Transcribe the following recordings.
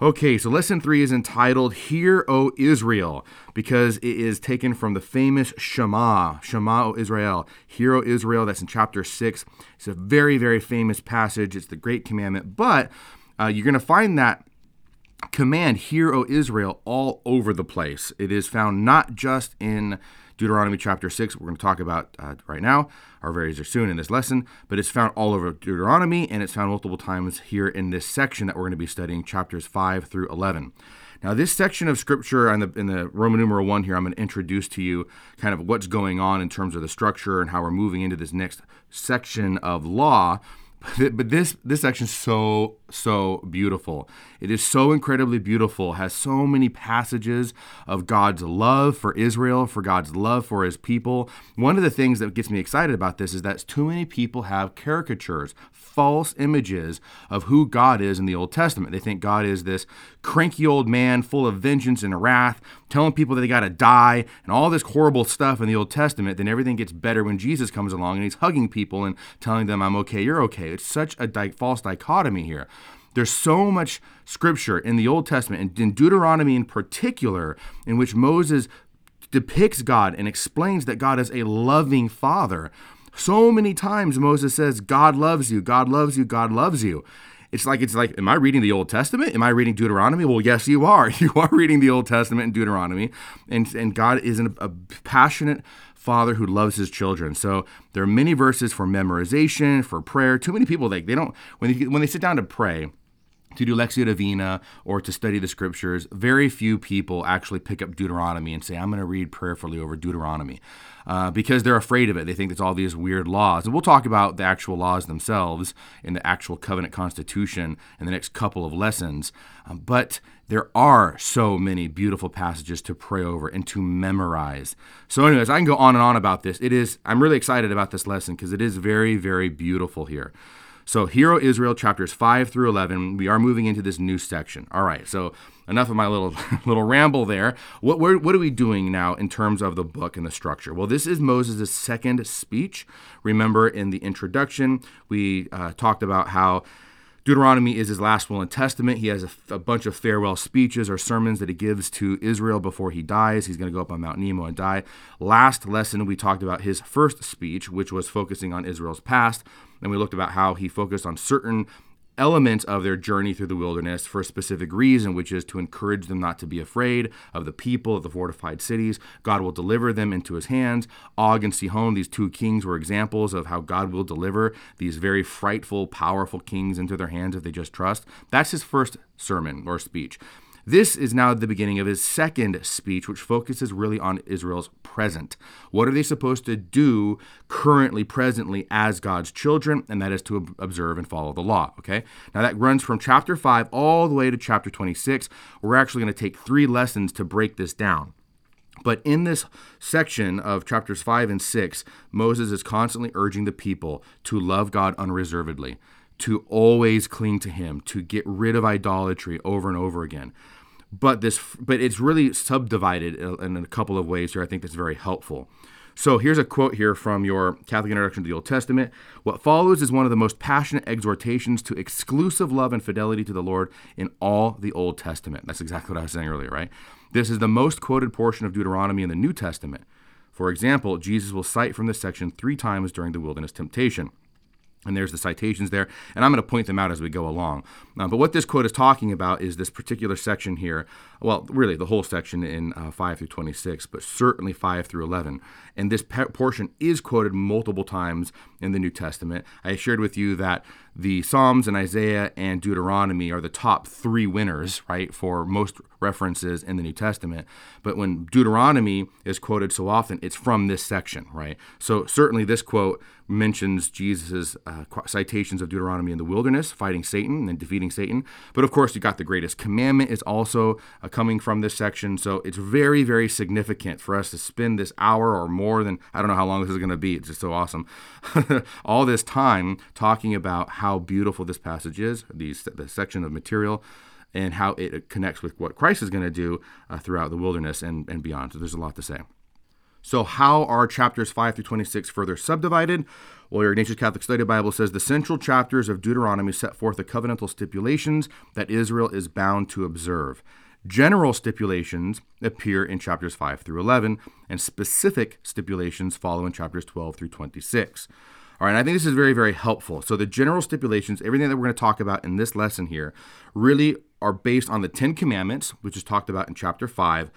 Okay, so lesson three is entitled Hear, O Israel, because it is taken from the famous Shema, Shema, O Israel. Hear, O Israel, that's in chapter six. It's a very, very famous passage. It's the great commandment, but uh, you're going to find that command, Hear, O Israel, all over the place. It is found not just in Deuteronomy chapter 6, we're going to talk about uh, right now, or very soon in this lesson, but it's found all over Deuteronomy and it's found multiple times here in this section that we're going to be studying, chapters 5 through 11. Now, this section of scripture in the, in the Roman numeral one here, I'm going to introduce to you kind of what's going on in terms of the structure and how we're moving into this next section of law. But this this section is so so beautiful. It is so incredibly beautiful. it Has so many passages of God's love for Israel, for God's love for His people. One of the things that gets me excited about this is that too many people have caricatures, false images of who God is in the Old Testament. They think God is this cranky old man full of vengeance and wrath, telling people that they got to die and all this horrible stuff in the Old Testament. Then everything gets better when Jesus comes along and He's hugging people and telling them, "I'm okay, you're okay." It's such a di- false dichotomy here. There's so much scripture in the Old Testament, and in Deuteronomy in particular, in which Moses depicts God and explains that God is a loving father. So many times Moses says, God loves you, God loves you, God loves you. It's like it's like, am I reading the Old Testament? Am I reading Deuteronomy? Well, yes, you are. You are reading the Old Testament and Deuteronomy, and and God is an, a passionate father who loves his children. So there are many verses for memorization, for prayer. Too many people they, they don't when they when they sit down to pray, to do Lectio Divina or to study the scriptures, very few people actually pick up Deuteronomy and say, I'm going to read prayerfully over Deuteronomy uh, because they're afraid of it. They think it's all these weird laws. And we'll talk about the actual laws themselves in the actual covenant constitution in the next couple of lessons. Um, but there are so many beautiful passages to pray over and to memorize. So, anyways, I can go on and on about this. It is, I'm really excited about this lesson because it is very, very beautiful here. So, Hear O Israel, chapters 5 through 11, we are moving into this new section. All right, so enough of my little little ramble there. What, what are we doing now in terms of the book and the structure? Well, this is Moses' second speech. Remember, in the introduction, we uh, talked about how Deuteronomy is his last will and testament. He has a, a, bunch of farewell speeches or sermons that he gives to Israel before he dies. He's going to go up on Mount Nebo and die. Last lesson, we talked about his first speech, which was focusing on Israel's past. And we looked about how he focused on certain elements of their journey through the wilderness for a specific reason, which is to encourage them not to be afraid of the people of the fortified cities. God will deliver them into his hands. Og and Sihon, these two kings, were examples of how God will deliver these very frightful, powerful kings into their hands if they just trust. That's his first sermon or speech. This is now the beginning of his second speech, which focuses really on Israel's present. What are they supposed to do currently, presently, as God's children? And that is to observe and follow the law. Okay? Now that runs from chapter 5 all the way to chapter 26. We're actually going to take three lessons to break this down. But in this section of chapters 5 and 6, Moses is constantly urging the people to love God unreservedly, to always cling to Him, to get rid of idolatry over and over again but this but it's really subdivided in a couple of ways here. I think that's very helpful. So here's a quote here from your Catholic Introduction to the Old Testament. What follows is one of the most passionate exhortations to exclusive love and fidelity to the Lord in all the Old Testament. That's exactly what I was saying earlier, right? This is the most quoted portion of Deuteronomy in the New Testament. For example, Jesus will cite from this section three times during the wilderness temptation. And there's the citations there, and I'm going to point them out as we go along. Uh, but what this quote is talking about is this particular section here. Well, really, the whole section in uh, 5 through 26, but certainly 5 through 11. And this pe- portion is quoted multiple times in the New Testament. I shared with you that the Psalms and Isaiah and Deuteronomy are the top three winners, right, for most references in the New Testament. But when Deuteronomy is quoted so often, it's from this section, right? So certainly this quote mentions Jesus' uh, citations of Deuteronomy in the wilderness, fighting Satan and defeating Satan. But of course, you got the greatest commandment is also uh, coming from this section. So it's very, very significant for us to spend this hour or more than, I don't know how long this is going to be. It's just so awesome. All this time talking about how how beautiful this passage is, these, the section of material, and how it connects with what Christ is going to do uh, throughout the wilderness and, and beyond. So there's a lot to say. So, how are chapters 5 through 26 further subdivided? Well, your Ignatius Catholic Study Bible says the central chapters of Deuteronomy set forth the covenantal stipulations that Israel is bound to observe. General stipulations appear in chapters 5 through 11, and specific stipulations follow in chapters 12 through 26. All right, I think this is very, very helpful. So, the general stipulations, everything that we're going to talk about in this lesson here, really are based on the Ten Commandments, which is talked about in chapter 5.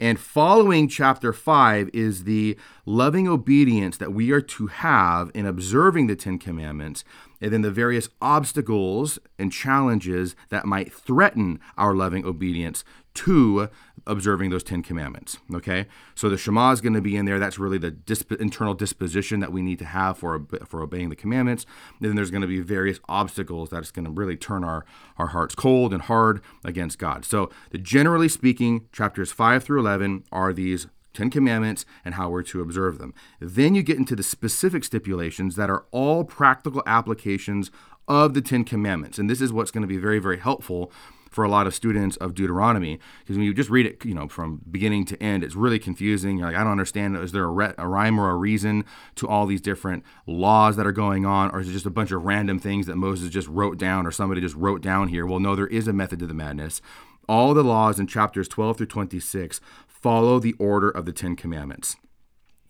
And following chapter 5 is the loving obedience that we are to have in observing the Ten Commandments, and then the various obstacles and challenges that might threaten our loving obedience to observing those Ten Commandments. Okay, so the Shema is going to be in there. That's really the disp- internal disposition that we need to have for for obeying the commandments. And then there's going to be various obstacles that's going to really turn our our hearts cold and hard against God. So, the, generally speaking, chapters five through eleven are these Ten Commandments and how we're to observe them. Then you get into the specific stipulations that are all practical applications of the Ten Commandments. And this is what's going to be very, very helpful for a lot of students of Deuteronomy because when you just read it, you know, from beginning to end, it's really confusing. You're like, I don't understand. Is there a, re- a rhyme or a reason to all these different laws that are going on, or is it just a bunch of random things that Moses just wrote down or somebody just wrote down here? Well, no, there is a method to the madness. All the laws in chapters 12 through 26 follow the order of the Ten Commandments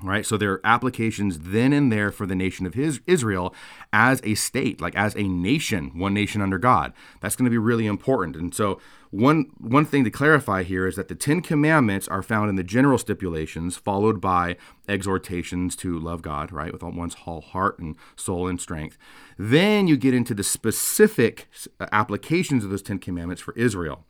right? So there are applications then and there for the nation of his israel as a state like as a nation one nation under god. That's going to be really important. And so one one thing to clarify here is that the 10 commandments are found in the general stipulations followed by exhortations to love god right with one's whole heart and soul and strength. Then you get into the specific uh, applications of those 10 commandments for israel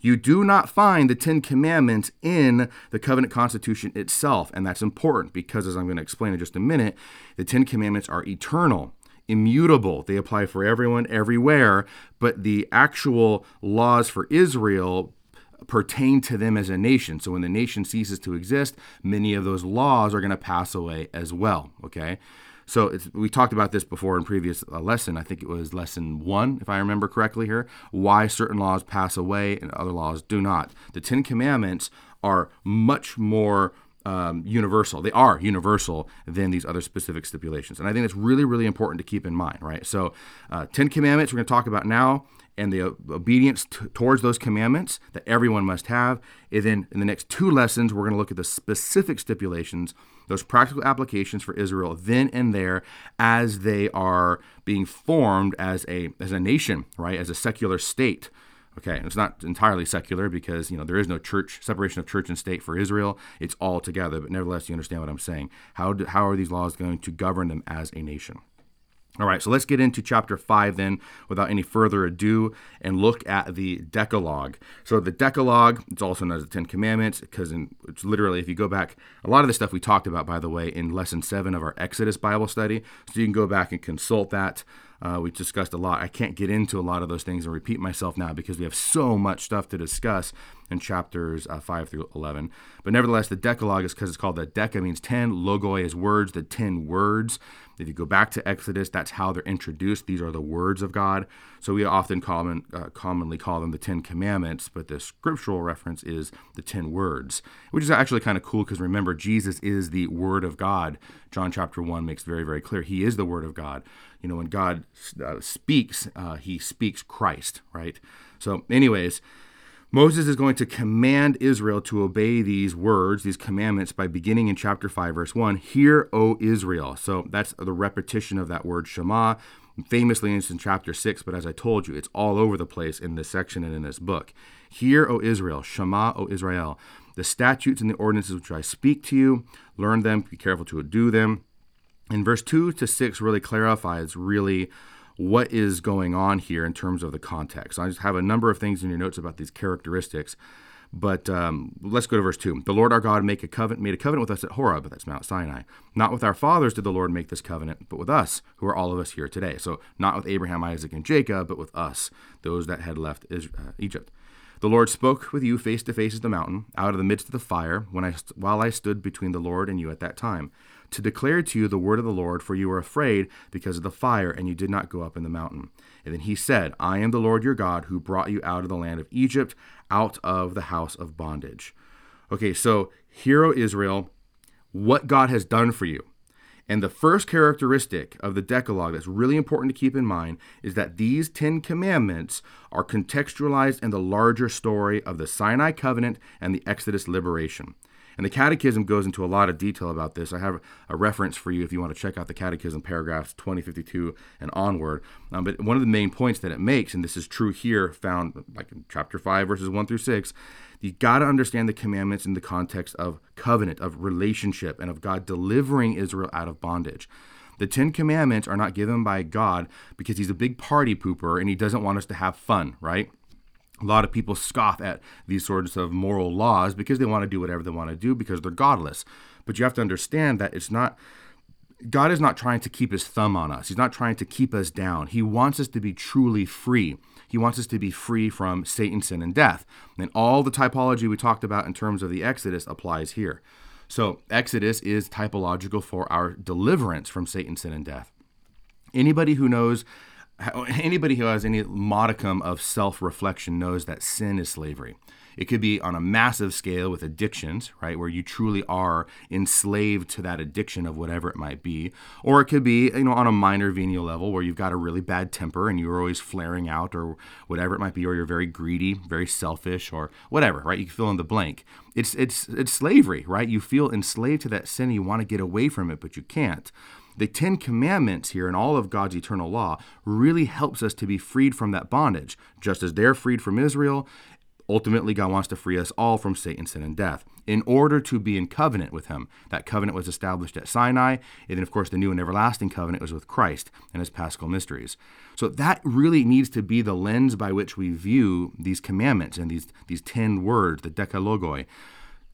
you do not find the Ten Commandments in the covenant constitution itself. And that's important because, as I'm going to explain in just a minute, the Ten Commandments are eternal immutable. They apply for everyone, everywhere, but the actual laws for Israel pertain to them as a nation. So when the nation ceases to exist, many of those laws are going to pass away as well. Okay. So we talked about this before in previous uh, lesson. I think it was lesson one, if I remember correctly here. Why certain laws pass away and other laws do not. The Ten Commandments are much more um, universal. They are universal than these other specific stipulations, and I think it's really, really important to keep in mind. Right. So, uh, Ten Commandments we're going to talk about now and the obedience t- towards those commandments that everyone must have. And then in the next two lessons, we're going to look at the specific stipulations, those practical applications for Israel then and there as they are being formed as a as a nation, right, as a secular state. Okay, it's not entirely secular because you know there is no church separation of church and state for Israel. It's all together, but nevertheless, you understand what I'm saying. How do, how are these laws going to govern them as a nation? All right, so let's get into chapter 5 then without any further ado and look at the Decalogue. So, the Decalogue, it's also known as the Ten Commandments because it's literally, if you go back, a lot of the stuff we talked about, by the way, in lesson 7 of our Exodus Bible study. So, you can go back and consult that. Uh, we discussed a lot. I can't get into a lot of those things and repeat myself now because we have so much stuff to discuss in chapters uh, 5 through 11. But nevertheless, the Decalogue is because it's called the Deca means 10. Logoi is words, the 10 words. If you go back to Exodus, that's how they're introduced. These are the words of God. So we often common, uh, commonly call them the Ten Commandments, but the scriptural reference is the Ten Words, which is actually kind of cool because remember, Jesus is the Word of God. John chapter 1 makes very, very clear. He is the Word of God. You know, when God uh, speaks, uh, he speaks Christ, right? So, anyways, Moses is going to command Israel to obey these words, these commandments, by beginning in chapter 5, verse 1. Hear, O Israel. So that's the repetition of that word Shema. Famously, in chapter 6, but as I told you, it's all over the place in this section and in this book. Hear, O Israel, Shema, O Israel, the statutes and the ordinances which I speak to you, learn them, be careful to do them. In verse 2 to 6 really clarifies really what is going on here in terms of the context. I just have a number of things in your notes about these characteristics. But um, let's go to verse 2. The Lord our God make a covenant, made a covenant with us at Horeb, that's Mount Sinai. Not with our fathers did the Lord make this covenant, but with us, who are all of us here today. So not with Abraham, Isaac, and Jacob, but with us, those that had left uh, Egypt. The Lord spoke with you face to face at the mountain, out of the midst of the fire, when I, while I stood between the Lord and you at that time to declare to you the word of the Lord, for you were afraid because of the fire, and you did not go up in the mountain. And then he said, I am the Lord your God who brought you out of the land of Egypt, out of the house of bondage. Okay, so hear, O Israel, what God has done for you. And the first characteristic of the Decalogue that's really important to keep in mind is that these Ten Commandments are contextualized in the larger story of the Sinai covenant and the Exodus liberation. And the Catechism goes into a lot of detail about this. I have a reference for you if you want to check out the Catechism, paragraphs 2052 and onward. Um, but one of the main points that it makes, and this is true here, found like in chapter 5, verses 1 through 6, you got to understand the commandments in the context of covenant, of relationship, and of God delivering Israel out of bondage. The Ten Commandments are not given by God because He's a big party pooper and He doesn't want us to have fun, right? A lot of people scoff at these sorts of moral laws because they want to do whatever they want to do because they're godless. But you have to understand that it's not God is not trying to keep his thumb on us. He's not trying to keep us down. He wants us to be truly free. He wants us to be free from Satan, sin, and death. And all the typology we talked about in terms of the Exodus applies here. So, Exodus is typological for our deliverance from Satan, sin, and death. Anybody who knows, anybody who has any modicum of self reflection knows that sin is slavery. It could be on a massive scale with addictions, right, where you truly are enslaved to that addiction of whatever it might be. Or it could be, you know, on a minor venial level where you've got a really bad temper and you're always flaring out or whatever it might be, or you're very greedy, very selfish, or whatever, right? You can fill in the blank. It's it's it's slavery, right? You feel enslaved to that sin, you want to get away from it, but you can't the Ten Commandments here and all of God's eternal law really helps us to be freed from that bondage, just as they're freed from Israel Ultimately, God wants to free us all from Satan, sin, and death in order to be in covenant with Him. That covenant was established at Sinai, and then, of course, the new and everlasting covenant was with Christ and His paschal mysteries. So that really needs to be the lens by which we view these commandments and these, these 10 words, the Decalogoi.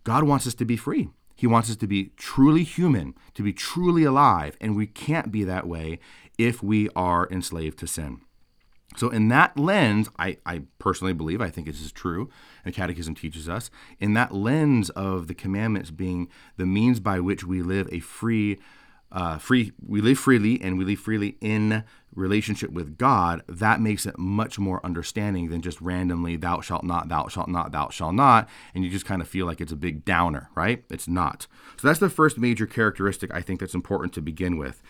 God wants us to be free. He wants us to be truly human, to be truly alive, and we can't be that way if we are enslaved to sin. So, in that lens, I, I personally believe, I think this is true, and the Catechism teaches us, in that lens of the commandments being the means by which we live a free, uh, free, we live freely and we live freely in relationship with God, that makes it much more understanding than just randomly, thou shalt not, thou shalt not, thou shalt not, and you just kind of feel like it's a big downer, right? It's not. So, that's the first major characteristic I think that's important to begin with.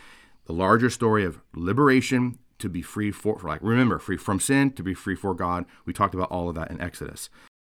The larger story of liberation to be free for, for, like remember free from sin to be free for god we talked about all of that in exodus